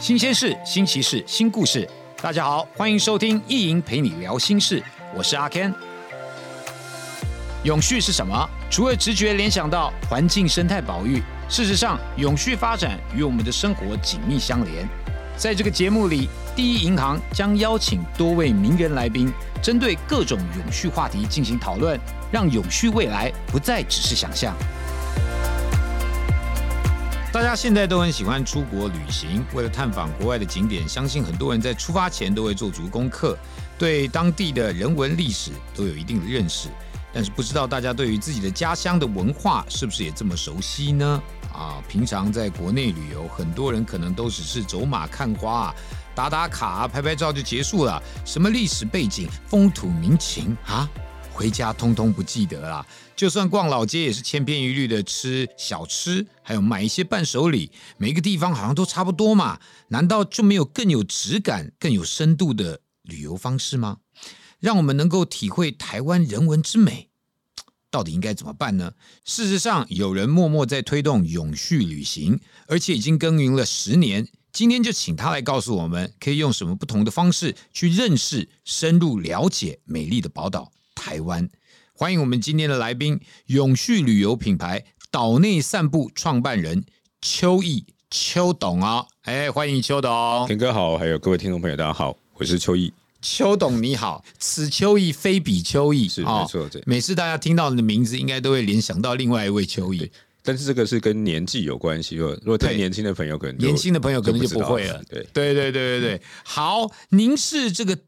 新鲜事、新奇事、新故事。大家好，欢迎收听意淫陪你聊心事，我是阿 Ken。永续是什么？除了直觉联想到环境生态保育，事实上，永续发展与我们的生活紧密相连。在这个节目里，第一银行将邀请多位名人来宾，针对各种永续话题进行讨论，让永续未来不再只是想象。大家现在都很喜欢出国旅行，为了探访国外的景点，相信很多人在出发前都会做足功课，对当地的人文历史都有一定的认识。但是不知道大家对于自己的家乡的文化是不是也这么熟悉呢？啊，平常在国内旅游，很多人可能都只是走马看花、打打卡、拍拍照就结束了，什么历史背景、风土民情啊，回家通通不记得啦。就算逛老街，也是千篇一律的吃小吃，还有买一些伴手礼。每个地方好像都差不多嘛，难道就没有更有质感、更有深度的旅游方式吗？让我们能够体会台湾人文之美，到底应该怎么办呢？事实上，有人默默在推动永续旅行，而且已经耕耘了十年。今天就请他来告诉我们，可以用什么不同的方式去认识、深入了解美丽的宝岛台湾。欢迎我们今天的来宾，永续旅游品牌岛内散步创办人邱毅邱董啊！哎，欢迎邱董，田哥好，还有各位听众朋友，大家好，我是邱毅。邱董你好，此邱毅非彼邱毅，是没错。对，每次大家听到你的名字，应该都会联想到另外一位邱毅。但是这个是跟年纪有关系，如果如果太年轻的朋友可能年轻的朋友可能就不会了。对对对对对对，好，您是这个。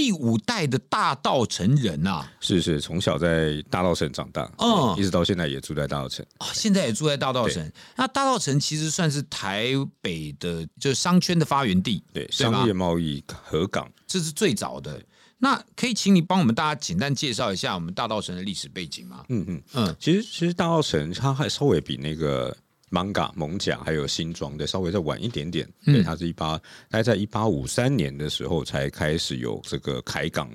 第五代的大道城人呐，是是，从小在大道城长大，嗯，一直到现在也住在大道城哦，现在也住在大道城。那大道城其实算是台北的，就是商圈的发源地，对，商业贸易河港，这是最早的。那可以请你帮我们大家简单介绍一下我们大道城的历史背景吗？嗯嗯嗯，其实其实大道城它还稍微比那个。Manga 蒙甲还有新庄的稍微再晚一点点，对，它是一八，大概在一八五三年的时候才开始有这个开港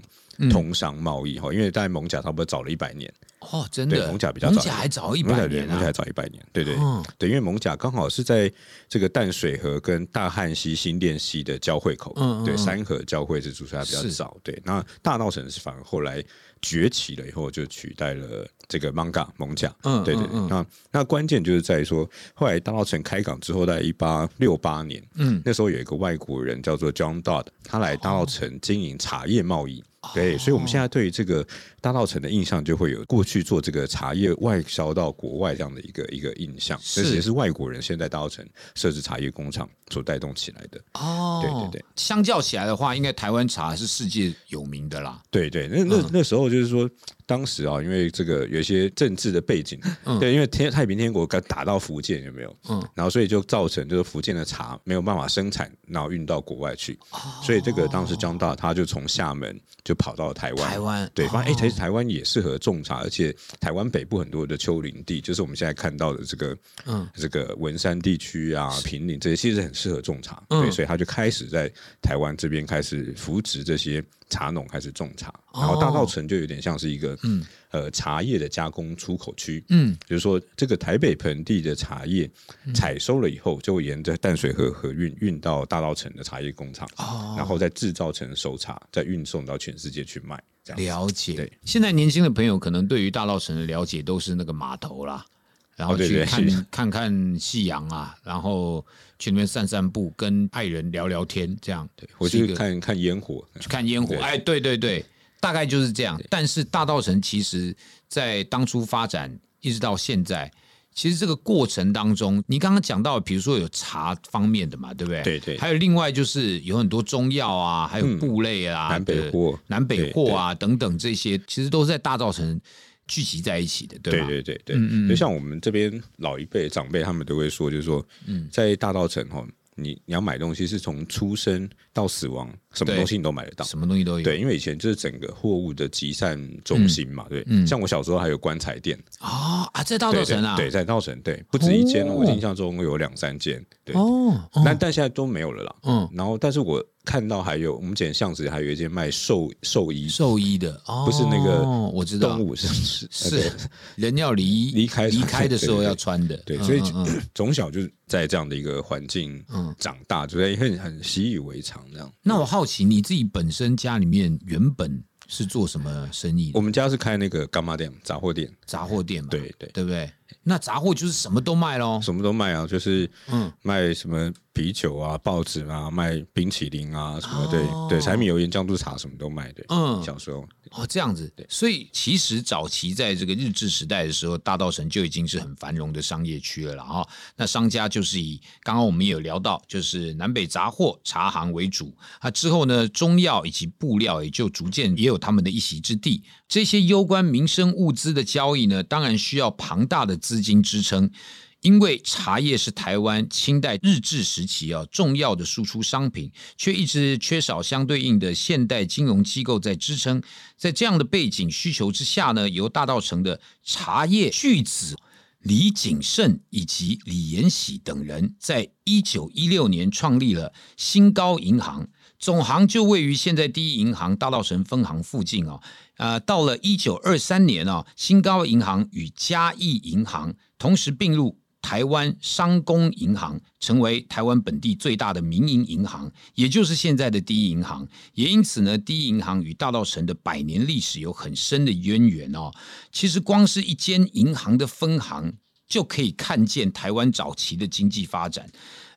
通商贸易哈，因为在蒙甲差不多早了一百年。哦，真的，蒙甲比较早，蒙甲还早一百年，蒙甲还早一百年，对对对，因为蒙甲刚好是在这个淡水河跟大汉溪、新店溪的交汇口，对，三河交汇是出它比较早，对，那大道城是反而后来。崛起了以后，就取代了这个 manga 蒙甲。嗯，对对对。那那关键就是在说，后来大稻城开港之后，在一八六八年，嗯，那时候有一个外国人叫做 John Dodd，他来大稻城经营茶叶贸易。对，所以我们现在对于这个大稻城的印象，就会有过去做这个茶叶外销到国外这样的一个一个印象。这也是外国人现在大稻城设置茶叶工厂所带动起来的。哦，对对对。相较起来的话，应该台湾茶是世界有名的啦。对对，那那那时候就是说。当时啊，因为这个有一些政治的背景，对，因为天太平天国刚打到福建有没有？嗯，然后所以就造成就是福建的茶没有办法生产，然后运到国外去，所以这个当时江大他就从厦门就跑到了台湾，台湾对，发现哎，其实台湾也适合种茶，而且台湾北部很多的丘陵地，就是我们现在看到的这个，嗯，这个文山地区啊、平岭这些，其实很适合种茶，对，所以他就开始在台湾这边开始扶植这些。茶农开始种茶，然后大稻城就有点像是一个呃茶叶的加工出口区。嗯，比如说这个台北盆地的茶叶采收了以后，就会沿着淡水河河运运到大稻城的茶叶工厂，哦然后再制造成熟茶，再运送到全世界去卖。了解。对，现在年轻的朋友可能对于大稻城的了解都是那个码头啦。然后去看看看夕阳啊，然后去那边散散步，跟爱人聊聊天，这样。对，我去看看烟火，去看烟火。哎，对对对，大概就是这样。但是大道城其实，在当初发展一直到现在，其实这个过程当中，你刚刚讲到，比如说有茶方面的嘛，对不对？对对。还有另外就是有很多中药啊，还有布类啊，南北货、南北货啊等等这些，其实都是在大道城。聚集在一起的，对对对对对，就像我们这边老一辈长辈，他们都会说，就是说，嗯在大道城哈，你你要买东西是从出生到死亡，什么东西你都买得到，什么东西都有。对，因为以前就是整个货物的集散中心嘛，对。嗯。像我小时候还有棺材店哦啊，在大稻城啊，对，在稻城，对，不止一间，我印象中有两三间，对。哦。但但现在都没有了啦。嗯。然后，但是我。看到还有我们捡巷子还有一间卖兽兽医兽医的，哦不是那个我知道动物是是是人要离离开离开的时候要穿的，对，所以从小就是在这样的一个环境长大，觉得很很习以为常这样。那我好奇你自己本身家里面原本是做什么生意？我们家是开那个干妈店杂货店，杂货店嘛，对对对不对？那杂货就是什么都卖喽，什么都卖啊，就是嗯，卖什么啤酒啊、报纸啊、卖冰淇淋啊什么，对对，柴米油盐酱醋茶什么都卖的。嗯，小时候哦这样子，对所以其实早期在这个日治时代的时候，大道城就已经是很繁荣的商业区了了哈。那商家就是以刚刚我们也有聊到，就是南北杂货茶行为主。啊之后呢，中药以及布料也就逐渐也有他们的一席之地。这些攸关民生物资的交易呢，当然需要庞大的资金支撑，因为茶叶是台湾清代日治时期啊重要的输出商品，却一直缺少相对应的现代金融机构在支撑。在这样的背景需求之下呢，由大道城的茶叶巨子李景胜以及李延禧等人，在一九一六年创立了新高银行。总行就位于现在第一银行大道城分行附近哦。呃，到了一九二三年哦，新高银行与嘉义银行同时并入台湾商工银行，成为台湾本地最大的民营银行，也就是现在的第一银行。也因此呢，第一银行与大道城的百年历史有很深的渊源哦。其实光是一间银行的分行，就可以看见台湾早期的经济发展。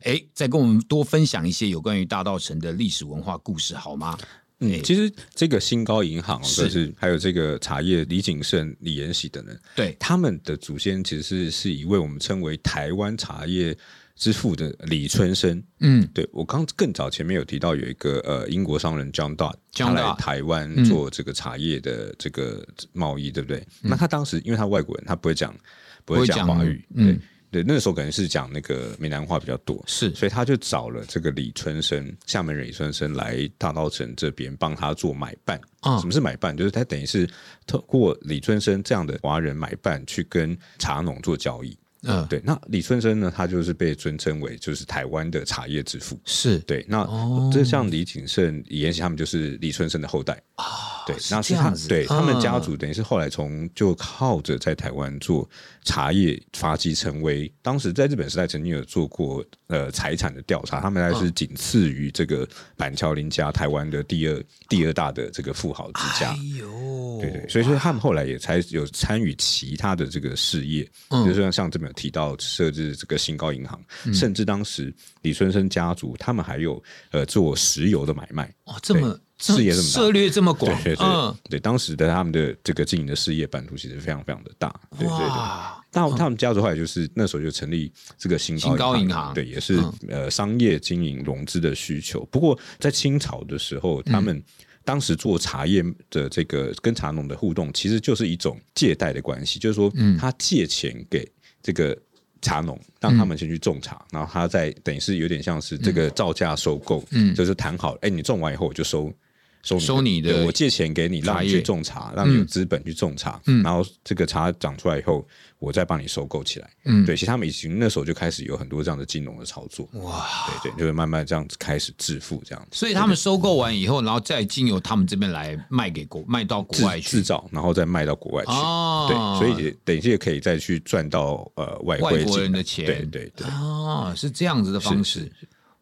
哎，再跟我们多分享一些有关于大道城的历史文化故事好吗？嗯，其实这个新高银行就是还有这个茶叶李景胜、李延禧等人，对。他们的祖先其实是是一位我们称为台湾茶叶之父的李春生。嗯，对我刚更早前面有提到有一个呃英国商人 John Dodd，他来台湾做这个茶叶的这个贸易，对不对？那他当时因为他外国人，他不会讲不会讲华语，对。对，那个时候可能是讲那个闽南话比较多，是，所以他就找了这个李春生，厦门人李春生来大稻城这边帮他做买办。啊，什么是买办？就是他等于是透过李春生这样的华人买办去跟茶农做交易。嗯，对。那李春生呢，他就是被尊称为就是台湾的茶叶之父。是对。那这像李景胜、李延禧他们就是李春生的后代啊。对，那是他对他们家族等于是后来从就靠着在台湾做茶叶发迹成为，当时在日本时代曾经有做过呃财产的调查，他们还是仅次于这个板桥林家台湾的第二第二大的这个富豪之家。哎呦，对对，所以说他们后来也才有参与其他的这个事业，就是像这边有提到设置这个新高银行，甚至当时李春生家族他们还有呃做石油的买卖。哦，这么。事业这么策略这么广，对对对，对当时的他们的这个经营的事业版图其实非常非常的大，对对对。那他们家族后来就是那时候就成立这个新高银行，对，也是呃商业经营融资的需求。不过在清朝的时候，他们当时做茶叶的这个跟茶农的互动，其实就是一种借贷的关系，就是说他借钱给这个茶农，让他们先去种茶，然后他再等于是有点像是这个造价收购，嗯，就是谈好，哎，你种完以后我就收。收你的，我借钱给你，让你去种茶，让你有资本去种茶，然后这个茶长出来以后，我再帮你收购起来。嗯，对，其实他们已经那时候就开始有很多这样的金融的操作。哇，对对，就会慢慢这样子开始致富这样。所以他们收购完以后，然后再经由他们这边来卖给国，卖到国外去制造，然后再卖到国外去。哦，对，所以等一下可以再去赚到呃外外国人的钱。对对对，啊，是这样子的方式。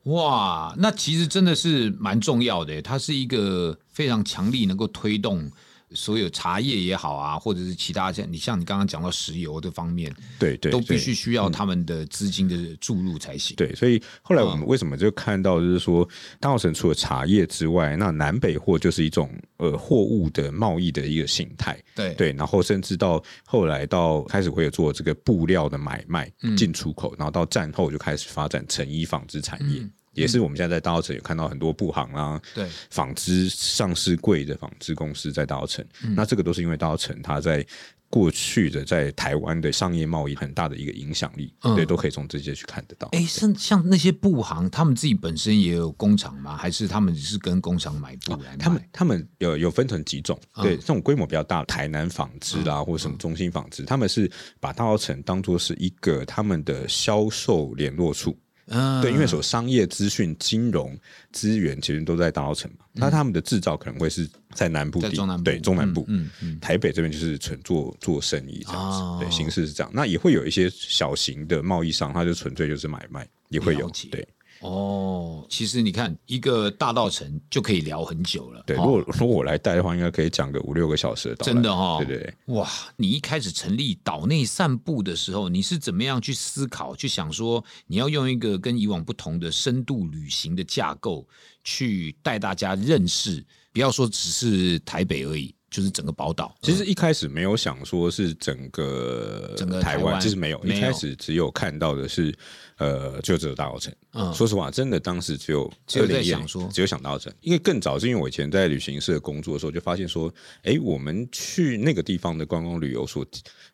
哇，那其实真的是蛮重要的，它是一个非常强力，能够推动所有茶叶也好啊，或者是其他像你像你刚刚讲到石油的方面，对对，都必须需要他们的资金的注入才行。对，所以后来我们为什么就看到就是说，大澳城除了茶叶之外，那南北货就是一种呃货物的贸易的一个形态。对对，然后甚至到后来到开始会有做这个布料的买卖进出口，然后到战后就开始发展成衣纺织产业。也是我们现在在大澳城有看到很多布行啦，对，纺织上市贵的纺织公司在大澳城，那这个都是因为大澳城它在。过去的在台湾的商业贸易很大的一个影响力，对，都可以从这些去看得到。哎，像像那些布行，他们自己本身也有工厂吗？还是他们只是跟工厂买布来？他们他们有有分成几种，对，这种规模比较大，台南纺织啦，或者什么中心纺织，他们是把大澳城当做是一个他们的销售联络处。嗯，对，因为所商业资讯、金融资源其实都在大稻城嘛，那他们的制造可能会是在南部，地中南部，对中南部，嗯嗯，台北这边就是纯做做生意这样子，对，形式是这样。那也会有一些小型的贸易商，他就纯粹就是买卖，也会有，对。哦，其实你看一个大道城就可以聊很久了。对，如果如果我来带的话，应该可以讲个五六个小时。真的哈，对对。哇，你一开始成立岛内散步的时候，你是怎么样去思考，去想说你要用一个跟以往不同的深度旅行的架构去带大家认识，不要说只是台北而已。就是整个宝岛，其实一开始没有想说是整个整个台湾，其实没有，一开始只有看到的是，呃，就只有大稻城。嗯，说实话，真的当时只有只有在想说，只有想大稻城，因为更早是因为我以前在旅行社工作的时候，就发现说，哎，我们去那个地方的观光旅游所，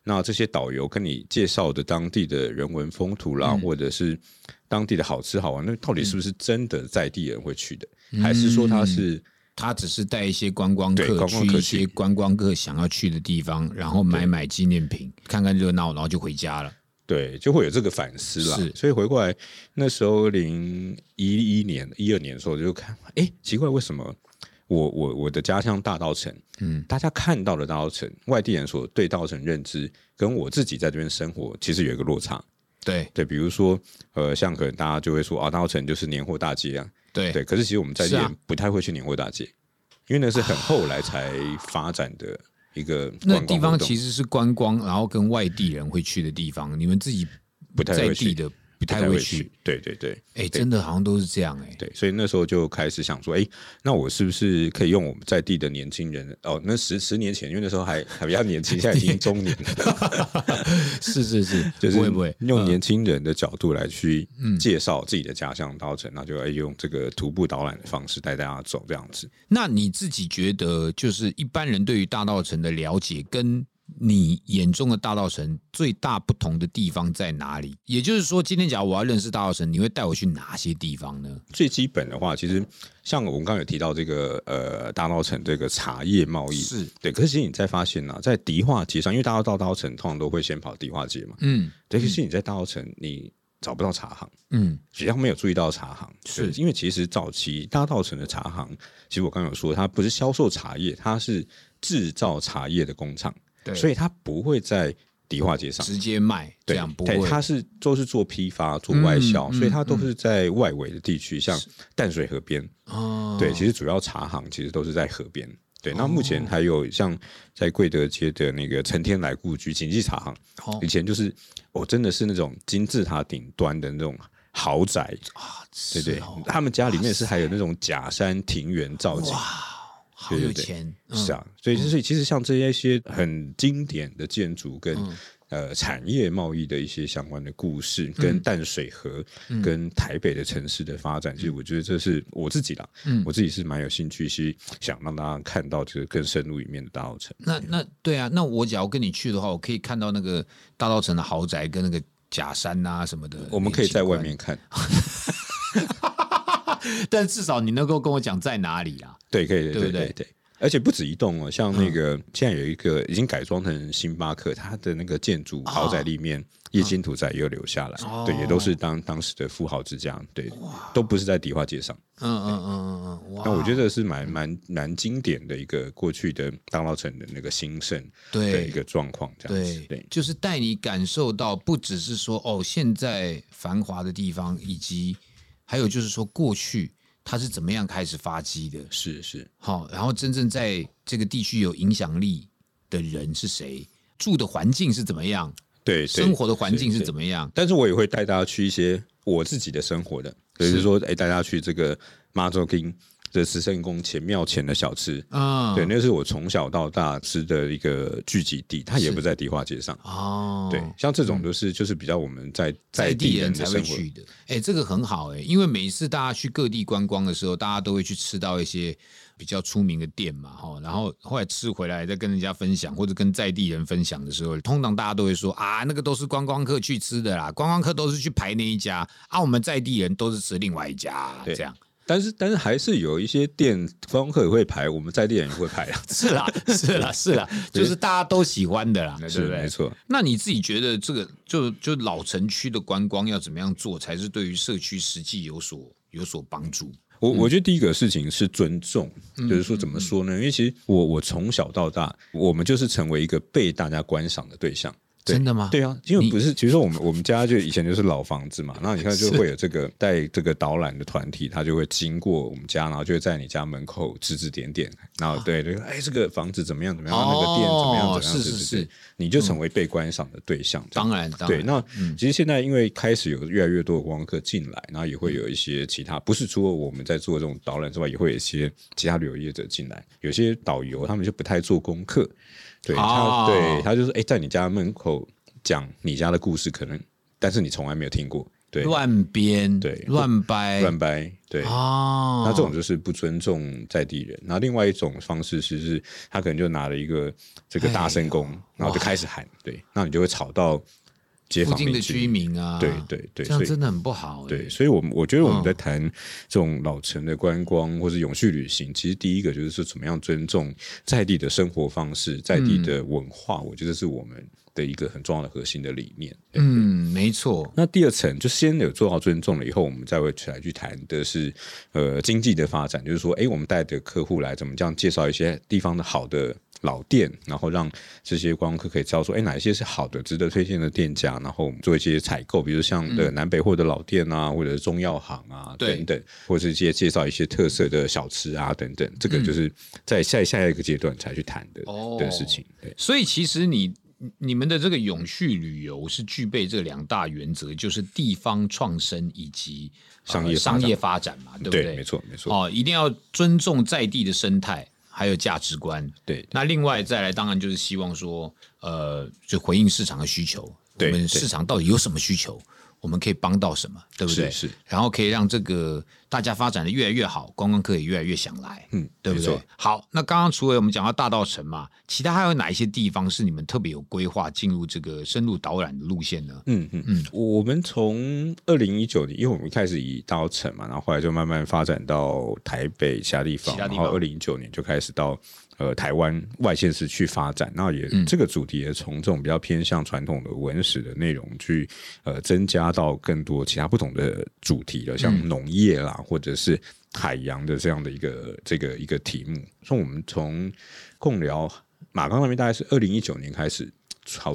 那这些导游跟你介绍的当地的人文风土啦，或者是当地的好吃好玩，那到底是不是真的在地人会去的，还是说他是？他只是带一些观光客去一些观光客想要去的地方，然后买买纪念品，看看热闹，然后就回家了。对，就会有这个反思了。所以回过来那时候，零一一年、一二年的时候，就看，哎，奇怪，为什么我我我的家乡大稻城，嗯，大家看到的大稻城，外地人所对大稻城认知，跟我自己在这边生活，其实有一个落差。对对，比如说，呃，像可能大家就会说，啊，大稻城就是年货大街啊。对对，可是其实我们在地不太会去年货大街，因为那是很后来才发展的一个。那地方其实是观光，然后跟外地人会去的地方，你们自己不太在地的。不太会去，对对对，哎，真的好像都是这样哎，对，所以那时候就开始想说，哎，那我是不是可以用我们在地的年轻人？哦，那十十年前，因为那时候还还比较年轻，现在已经中年了，是 是是，就是会不会用年轻人的角度来去介绍自己的家乡稻城？那就哎用这个徒步导览的方式带大家走这样子。那你自己觉得，就是一般人对于大稻城的了解跟？你眼中的大道城最大不同的地方在哪里？也就是说，今天假如我要认识大道城，你会带我去哪些地方呢？最基本的话，其实像我们刚刚有提到这个呃大稻城这个茶叶贸易是对，可是其实你在发现呢，在迪化街上，因为大家到大稻城通常都会先跑迪化街嘛，嗯，对，可是你在大稻城你找不到茶行，嗯，只要没有注意到茶行，是因为其实早期大稻城的茶行，其实我刚刚有说，它不是销售茶叶，它是制造茶叶的工厂。所以它不会在迪化街上。直接卖，这样不会。它是都是做批发、做外销，所以它都是在外围的地区，像淡水河边。哦，对，其实主要茶行其实都是在河边。对，那目前还有像在贵德街的那个陈天来故居锦记茶行，以前就是哦，真的是那种金字塔顶端的那种豪宅。啊，对对，他们家里面是还有那种假山庭园造景。好有钱，是啊，所以就是其实像这些一些很经典的建筑跟呃产业贸易的一些相关的故事，跟淡水河跟台北的城市的发展，其实我觉得这是我自己啦，嗯。我自己是蛮有兴趣，是想让大家看到这个更深入一面的大稻城。那那对啊，那我只要跟你去的话，我可以看到那个大稻城的豪宅跟那个假山啊什么的，我们可以在外面看。但至少你能够跟我讲在哪里啊？对，可以，对不对？对，而且不止一栋哦，像那个现在有一个已经改装成星巴克，它的那个建筑豪宅里面，液晶屠宰也有留下来，对，也都是当当时的富豪之家，对，都不是在迪化街上。嗯嗯嗯嗯嗯，那我觉得是蛮蛮蛮经典的一个过去的大稻城的那个兴盛的一个状况，这样子，对，就是带你感受到，不只是说哦，现在繁华的地方以及。还有就是说，过去它是怎么样开始发迹的？是是好，然后真正在这个地区有影响力的人是谁？住的环境是怎么样？对，生活的环境是怎么样？但是我也会带大家去一些我自己的生活的，比如说，哎，大家去这个马祖金的慈圣宫前庙前的小吃啊，对，那是我从小到大吃的一个聚集地，它也不在迪化街上哦。对，像这种都是就是比较我们在在地人才会去的。哎，这个很好哎，因为每一次大家去各地观光的时候，大家都会去吃到一些比较出名的店嘛，哈，然后后来吃回来再跟人家分享或者跟在地人分享的时候，通常大家都会说啊，那个都是观光客去吃的啦，观光客都是去排那一家啊，我们在地人都是吃另外一家，这样。但是，但是还是有一些店光客也会排，我们在店也会排啊。是啦，是啦，是啦，就是大家都喜欢的啦，对不对？没错。那你自己觉得这个就就老城区的观光要怎么样做，才是对于社区实际有所有所帮助？我我觉得第一个事情是尊重，就是说怎么说呢？因为其实我我从小到大，我们就是成为一个被大家观赏的对象。真的吗？对啊，因为不是，其实我们我们家就以前就是老房子嘛，然后你看就会有这个带这个导览的团体，他就会经过我们家，然后就会在你家门口指指点点，然后对对，哎，这个房子怎么样怎么样，那个店怎么样怎么样，是是是，你就成为被观赏的对象。当然，对，那其实现在因为开始有越来越多的观光客进来，然后也会有一些其他，不是除了我们在做这种导览之外，也会有一些其他旅游业者进来，有些导游他们就不太做功课。对他，对他就是哎，在你家门口讲你家的故事，可能，但是你从来没有听过，对，乱编，对，乱掰，乱掰，对，哦，那这种就是不尊重在地人。然后另外一种方式是，是他可能就拿了一个这个大声公，然后就开始喊，对，那你就会吵到。附近的居民啊，对对对，这样真的很不好。对，所以，我们我觉得我们在谈这种老城的观光或者永续旅行，其实第一个就是说，怎么样尊重在地的生活方式、在地的文化，我觉得是我们的一个很重要的核心的理念。嗯，没错。那第二层就先有做到尊重了以后，我们再会来去谈的是呃经济的发展，就是说，哎，我们带着客户来，怎么这样介绍一些地方的好的。老店，然后让这些观光客可以知道说，哎，哪一些是好的、值得推荐的店家，然后做一些采购，比如像的南北货的老店啊，或者是中药行啊等等，或者是介介绍一些特色的小吃啊等等，这个就是在下下一个阶段才去谈的的事情。对，所以其实你你们的这个永续旅游是具备这两大原则，就是地方创生以及商业商业发展嘛，对不对？没错，没错。哦，一定要尊重在地的生态。还有价值观，对。那另外再来，当然就是希望说，呃，就回应市场的需求。我们市场到底有什么需求？我们可以帮到什么，对不对？是，然后可以让这个大家发展的越来越好，观光客也越来越想来，嗯，对不对？好，那刚刚除了我们讲到大道城嘛，其他还有哪一些地方是你们特别有规划进入这个深入导览的路线呢？嗯嗯嗯，我们从二零一九年，因为我们一开始以大道城嘛，然后后来就慢慢发展到台北其他地方，然后二零一九年就开始到。呃，台湾外县市去发展，那也这个主题也从这种比较偏向传统的文史的内容，去呃增加到更多其他不同的主题了，像农业啦，或者是海洋的这样的一个这个一个题目。从我们从共聊马钢那边，大概是二零一九年开始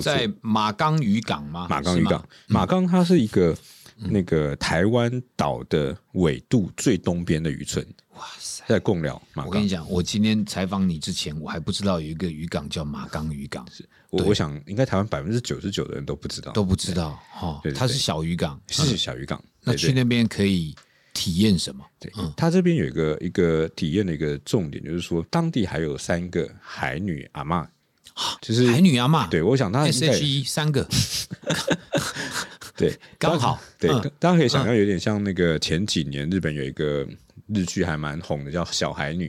在马钢渔港吗？马钢渔港，马钢它是一个那个台湾岛的纬度最东边的渔村。哇塞！在共聊，我跟你讲，我今天采访你之前，我还不知道有一个渔港叫马冈渔港。是，我我想应该台湾百分之九十九的人都不知道，都不知道。哈，它是小渔港，是小渔港。那去那边可以体验什么？对，它这边有一个一个体验的一个重点，就是说当地还有三个海女阿妈，就是海女阿妈。对，我想他 S H E 三个，对，刚好。对，大家可以想象，有点像那个前几年日本有一个。日剧还蛮红的，叫《小孩女》，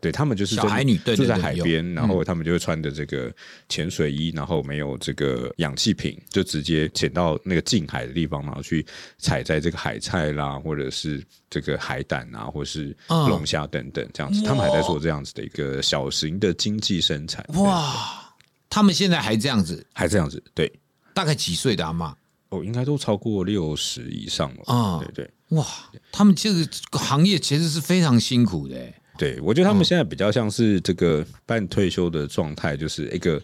对他们就是小孩女，住在海边，然后他们就会穿着这个潜水衣，然后没有这个氧气瓶，就直接潜到那个近海的地方，然后去采摘这个海菜啦，或者是这个海胆啊，或是龙虾等等这样子。他们还在做这样子的一个小型的经济生产。哇，他们现在还这样子，还这样子，对，大概几岁的阿妈？哦，应该都超过六十以上了啊！对对，哇，他们这个行业其实是非常辛苦的。对，我觉得他们现在比较像是这个半退休的状态，就是一个。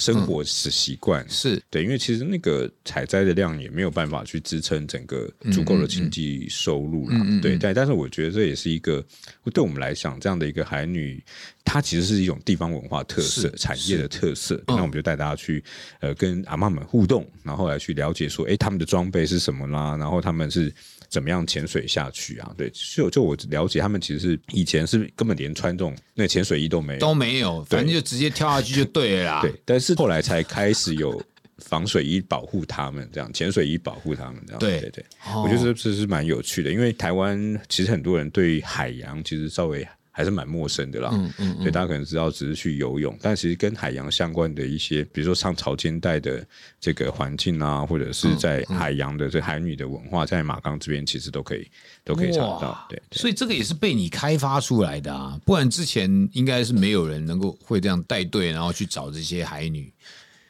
生活是习惯是对，因为其实那个采摘的量也没有办法去支撑整个足够的经济收入了。对，但但是我觉得这也是一个对我们来讲，这样的一个海女，它其实是一种地方文化特色、产业的特色。那我们就带大家去呃跟阿妈们互动，然后来去了解说，哎，他们的装备是什么啦？然后他们是怎么样潜水下去啊？对，就就我了解，他们其实是以前是根本连穿这种那潜水衣都没有，都没有，反正就直接跳下去就对了。对，但是后来才开始有防水衣保护他们，这样潜水衣保护他们，这样。对对对，我觉得这是蛮有趣的，因为台湾其实很多人对海洋其实稍微。还是蛮陌生的啦，嗯嗯，所以大家可能知道只是去游泳，但其实跟海洋相关的一些，比如说上潮间带的这个环境啊，或者是在海洋的这海女的文化，在马冈这边其实都可以都可以查到，对，所以这个也是被你开发出来的啊，不然之前应该是没有人能够会这样带队，然后去找这些海女。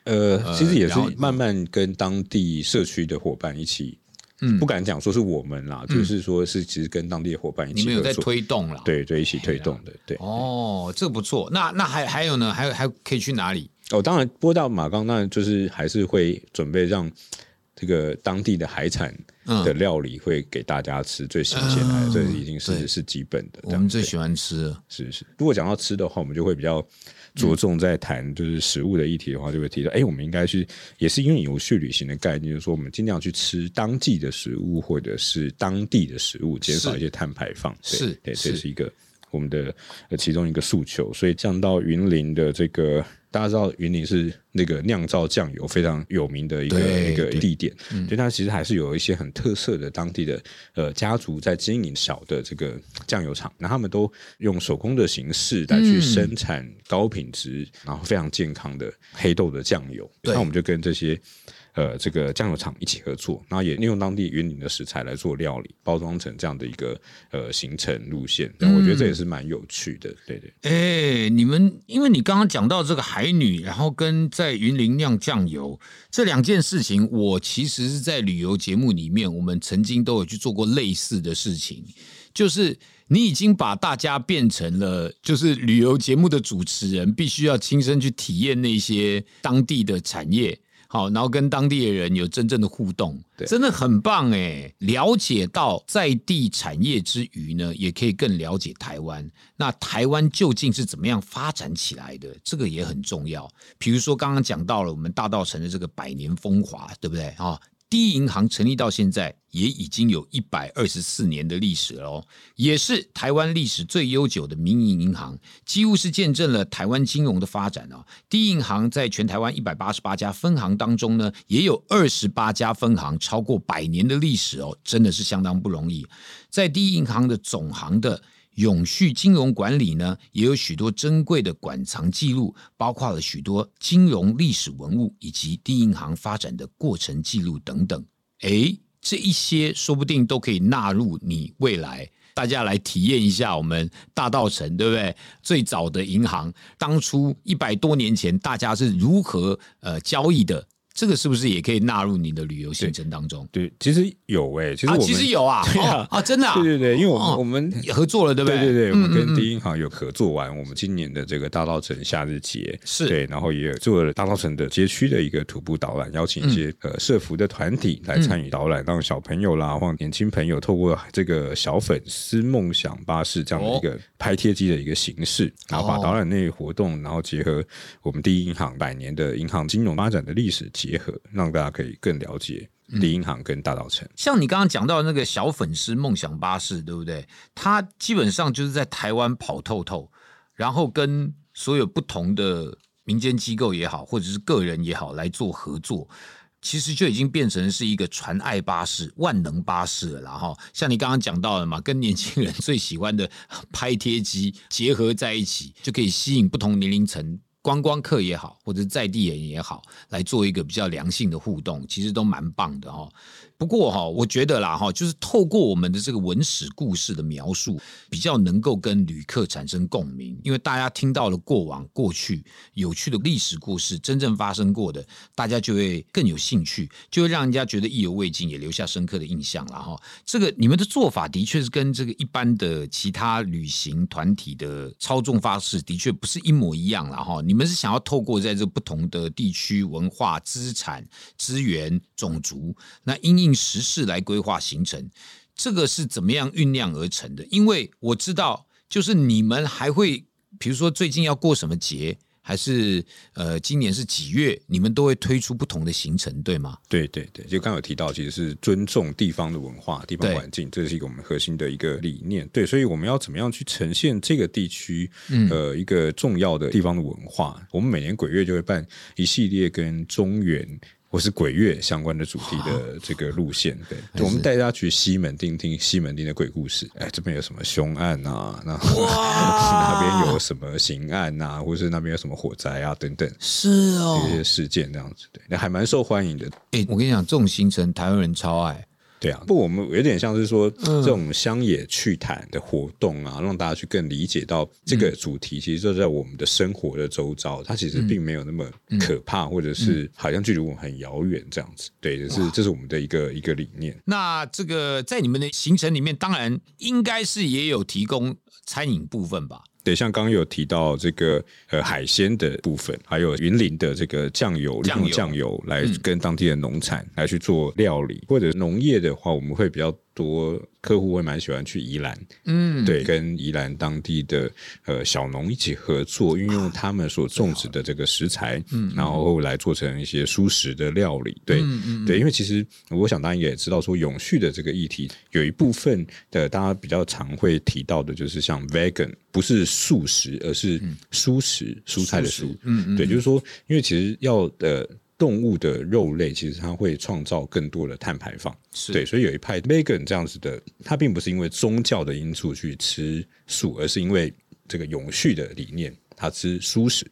呃，其实也是慢慢跟当地社区的伙伴一起。嗯，不敢讲说是我们啦，就是说是其实跟当地的伙伴一起，你们有在推动了，对对，一起推动的，对。哦，这个不错。那那还还有呢？还有还可以去哪里？哦，当然，播到马冈，那就是还是会准备让这个当地的海产的料理会给大家吃最新鲜的，这已经是是基本的。我们最喜欢吃，是是。如果讲到吃的话，我们就会比较。着重在谈就是食物的议题的话，就会提到，哎，我们应该去也是因为有序旅行的概念，就是说我们尽量去吃当季的食物或者是当地的食物，减少一些碳排放。是，对，这是一个我们的其中一个诉求。所以降到云林的这个。大家知道云林是那个酿造酱油非常有名的一个一个地点，所以它其实还是有一些很特色的当地的呃家族在经营小的这个酱油厂，那他们都用手工的形式来去生产高品质然后非常健康的黑豆的酱油，那我们就跟这些。呃，这个酱油厂一起合作，然后也利用当地云林的食材来做料理，包装成这样的一个呃行程路线。我觉得这也是蛮有趣的，对对。哎，你们因为你刚刚讲到这个海女，然后跟在云林酿酱油这两件事情，我其实是在旅游节目里面，我们曾经都有去做过类似的事情，就是你已经把大家变成了就是旅游节目的主持人，必须要亲身去体验那些当地的产业。好，然后跟当地的人有真正的互动，真的很棒哎！了解到在地产业之余呢，也可以更了解台湾。那台湾究竟是怎么样发展起来的？这个也很重要。比如说刚刚讲到了我们大道城的这个百年风华，对不对啊？第一银行成立到现在也已经有一百二十四年的历史了，也是台湾历史最悠久的民营银行，几乎是见证了台湾金融的发展哦。第一银行在全台湾一百八十八家分行当中呢，也有二十八家分行超过百年的历史哦，真的是相当不容易。在第一银行的总行的。永续金融管理呢，也有许多珍贵的馆藏记录，包括了许多金融历史文物以及第一银行发展的过程记录等等。哎，这一些说不定都可以纳入你未来，大家来体验一下我们大道城，对不对？最早的银行，当初一百多年前大家是如何呃交易的？这个是不是也可以纳入你的旅游行程当中？对，其实有诶，其实其实有啊，对啊，啊，真的，对对对，因为我们我们合作了，对不对？对对对，我们跟第一银行有合作完，我们今年的这个大稻城夏日节是。对，然后也做了大稻城的街区的一个徒步导览，邀请一些呃社服的团体来参与导览，让小朋友啦或年轻朋友透过这个小粉丝梦想巴士这样的一个拍贴机的一个形式，然后把导览内活动，然后结合我们第一银行百年的银行金融发展的历史结合，让大家。可以更了解第一银行跟大道城。像你刚刚讲到那个小粉丝梦想巴士，对不对？它基本上就是在台湾跑透透，然后跟所有不同的民间机构也好，或者是个人也好来做合作，其实就已经变成是一个传爱巴士、万能巴士了。然后像你刚刚讲到的嘛，跟年轻人最喜欢的拍贴机结合在一起，就可以吸引不同年龄层。观光客也好，或者在地人也好，来做一个比较良性的互动，其实都蛮棒的哦。不过哈，我觉得啦哈，就是透过我们的这个文史故事的描述，比较能够跟旅客产生共鸣，因为大家听到了过往过去有趣的历史故事，真正发生过的，大家就会更有兴趣，就会让人家觉得意犹未尽，也留下深刻的印象了哈。这个你们的做法的确是跟这个一般的其他旅行团体的操纵方式的确不是一模一样了哈。你们是想要透过在这不同的地区文化资产资源种族，那因应。时事来规划行程，这个是怎么样酝酿而成的？因为我知道，就是你们还会，比如说最近要过什么节，还是呃，今年是几月？你们都会推出不同的行程，对吗？对对对，就刚有提到，其实是尊重地方的文化、地方环境，这是一个我们核心的一个理念。对，所以我们要怎么样去呈现这个地区嗯呃一个重要的地方的文化？我们每年鬼月就会办一系列跟中原。或是鬼月相关的主题的这个路线，对，我们带大家去西门町听西门町的鬼故事。哎，这边有什么凶案啊？那那边有什么刑案啊？或是那边有什么火灾啊？等等，是哦，这些事件这样子，对，那还蛮受欢迎的。哎，我跟你讲，这种行程台湾人超爱。对啊，不，我们有点像是说这种乡野趣谈的活动啊，让大家去更理解到这个主题，其实就在我们的生活的周遭，它其实并没有那么可怕，或者是好像距离我们很遥远这样子。对，是这是我们的一个一个理念。那这个在你们的行程里面，当然应该是也有提供餐饮部分吧？对，像刚刚有提到这个呃海鲜的部分，还有云林的这个酱油，用酱油来跟当地的农产来去做料理，或者农业的话，我们会比较。多客户会蛮喜欢去宜兰，嗯，对，跟宜兰当地的呃小农一起合作，运用他们所种植的这个食材，嗯，然后来做成一些蔬食的料理，对，对，因为其实我想大家也知道，说永续的这个议题，有一部分的大家比较常会提到的，就是像 vegan，不是素食，而是蔬食，蔬菜的蔬，嗯嗯，对，就是说，因为其实要的。动物的肉类其实它会创造更多的碳排放，对，所以有一派 vegan 这样子的，它并不是因为宗教的因素去吃素，而是因为这个永续的理念，它吃素食。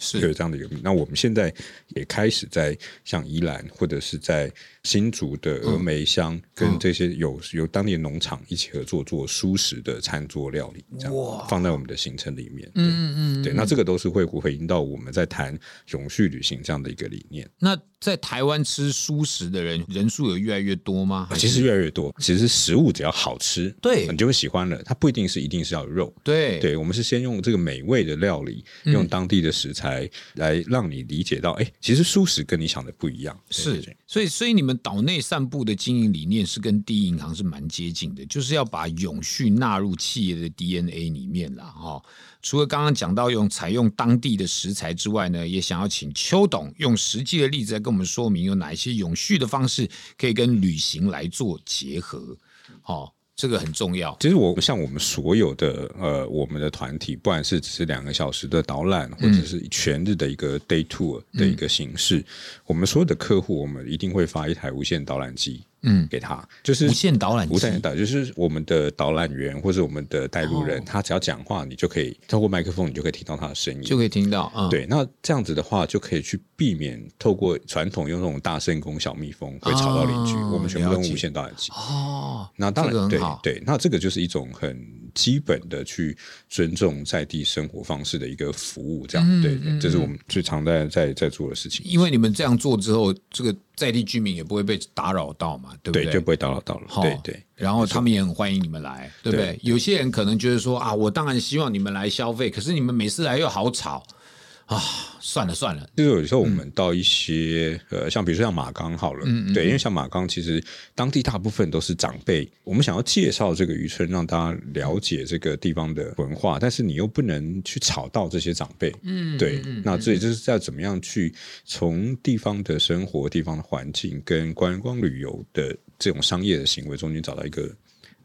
是。有这样的一个，那我们现在也开始在像宜兰或者是在新竹的峨眉乡，跟这些有有当地的农场一起合作做舒食的餐桌料理，这样放在我们的行程里面。嗯嗯嗯，对，那这个都是会回应到我们在谈永续旅行这样的一个理念。那在台湾吃素食的人人数有越来越多吗？其实越来越多。其实食物只要好吃，对，你就会喜欢了。它不一定是一定是要肉，对，对我们是先用这个美味的料理，用当地的食材。来来让你理解到，哎，其实素食跟你想的不一样。是，所以所以你们岛内散步的经营理念是跟第一银行是蛮接近的，就是要把永续纳入企业的 DNA 里面了哈。除了刚刚讲到用采用当地的食材之外呢，也想要请邱董用实际的例子来跟我们说明有哪一些永续的方式可以跟旅行来做结合，好。这个很重要。其实我像我们所有的呃，我们的团体，不管是只是两个小时的导览，或者是全日的一个 day tour 的一个形式，我们所有的客户，我们一定会发一台无线导览机。嗯，给他就是无线导览，无线导就是我们的导览员或者我们的带路人，他只要讲话，你就可以透过麦克风，你就可以听到他的声音，就可以听到。对，那这样子的话，就可以去避免透过传统用那种大声公小蜜蜂会吵到邻居。我们全部用无线导览器。哦，那当然对对，那这个就是一种很基本的去尊重在地生活方式的一个服务，这样对，这是我们最常在在在做的事情。因为你们这样做之后，这个。在地居民也不会被打扰到嘛，对不对？就不会打扰到了。对对，然后他们也很欢迎你们来，对不对？有些人可能觉得说啊，我当然希望你们来消费，可是你们每次来又好吵。啊，算了算了，就是有时候我们到一些呃，像比如说像马冈好了，对，因为像马冈其实当地大部分都是长辈，我们想要介绍这个渔村，让大家了解这个地方的文化，但是你又不能去吵到这些长辈，嗯，对，那所以就是要怎么样去从地方的生活、地方的环境跟观光旅游的这种商业的行为中间找到一个。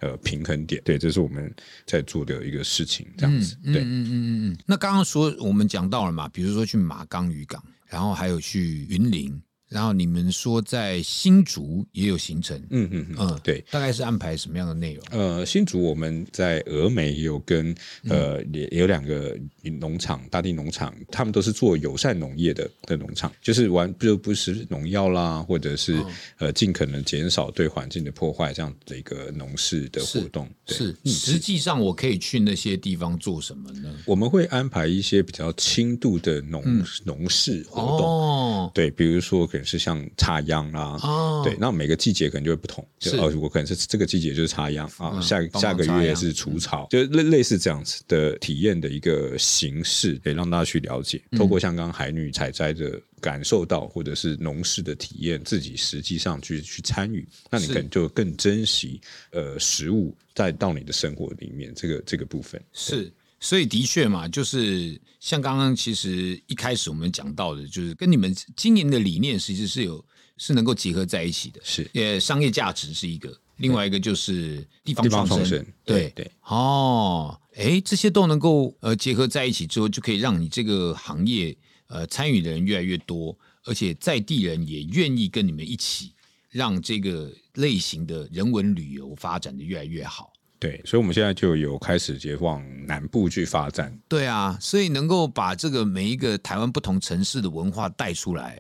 呃，平衡点，对，这是我们在做的一个事情，这样子，对，嗯嗯嗯嗯。那刚刚说我们讲到了嘛，比如说去马钢渔港，然后还有去云林。然后你们说在新竹也有行程，嗯嗯嗯，对，大概是安排什么样的内容？呃，新竹我们在峨眉也有跟呃也有两个农场，大地农场，他们都是做友善农业的的农场，就是完不不是农药啦，或者是呃尽可能减少对环境的破坏这样的一个农事的活动。是，实际上我可以去那些地方做什么呢？我们会安排一些比较轻度的农农事活动，哦，对，比如说可能。是像插秧啦，对，那每个季节可能就会不同。就哦，我可能是这个季节就是插秧啊，下下个月是除草，就类类似这样子的体验的一个形式，可以让大家去了解。透过像刚海女采摘的感受到，或者是农事的体验，自己实际上去去参与，那你可能就更珍惜呃食物再到你的生活里面这个这个部分是。所以的确嘛，就是像刚刚其实一开始我们讲到的，就是跟你们经营的理念其实是有是能够结合在一起的。是，呃，商业价值是一个，另外一个就是地方创生。对对，哦，哎，这些都能够呃结合在一起之后，就可以让你这个行业呃参与的人越来越多，而且在地人也愿意跟你们一起，让这个类型的人文旅游发展的越来越好。对，所以，我们现在就有开始接往南部去发展。对啊，所以能够把这个每一个台湾不同城市的文化带出来，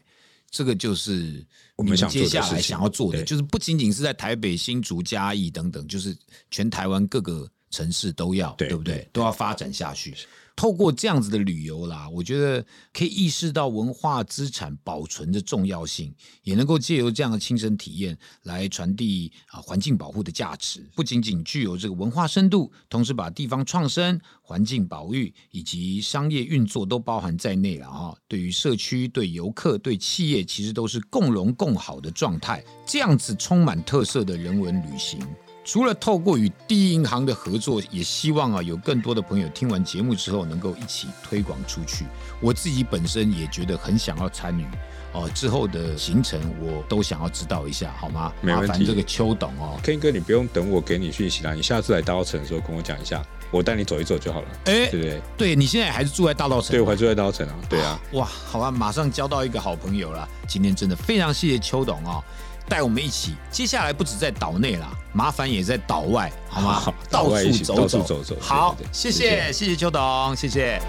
这个就是我们接下来想要做的，就是不仅仅是在台北、新竹、嘉义等等，就是全台湾各个城市都要，对不对？都要发展下去。透过这样子的旅游啦，我觉得可以意识到文化资产保存的重要性，也能够借由这样的亲身体验来传递啊环境保护的价值。不仅仅具有这个文化深度，同时把地方创生、环境保育以及商业运作都包含在内了哈。对于社区、对游客、对企业，其实都是共荣共好的状态。这样子充满特色的人文旅行。除了透过与第一银行的合作，也希望啊有更多的朋友听完节目之后能够一起推广出去。我自己本身也觉得很想要参与哦，之后的行程我都想要知道一下，好吗？麻烦这个邱董哦，Ken 哥，你不用等我给你讯息啦，你下次来大稻城的时候跟我讲一下，我带你走一走就好了。哎，对不对？对你现在还是住在大稻城？对，我还住在大稻城啊。对啊。哇，好啊，马上交到一个好朋友了。今天真的非常谢谢邱董哦。带我们一起，接下来不止在岛内啦，麻烦也在岛外，好吗？到处走走，走走。好，谢谢，谢谢邱董，谢谢。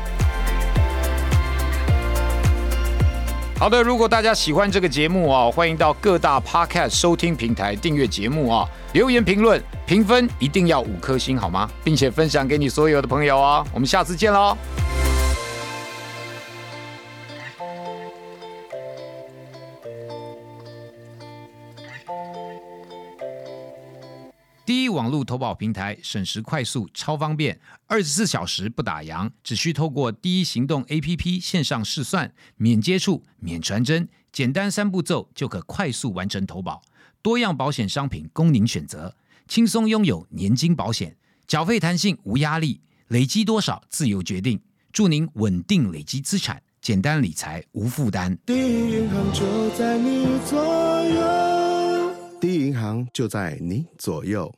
好的，如果大家喜欢这个节目啊，欢迎到各大 Podcast 收听平台订阅节目啊，留言评论、评分一定要五颗星，好吗？并且分享给你所有的朋友哦，我们下次见喽。网络投保平台，省时快速超方便，二十四小时不打烊，只需透过第一行动 APP 线上试算，免接触、免传真，简单三步骤就可快速完成投保。多样保险商品供您选择，轻松拥有年金保险，缴费弹性无压力，累积多少自由决定。祝您稳定累积资产，简单理财无负担。第一银行就在你左右。第一银行就在你左右。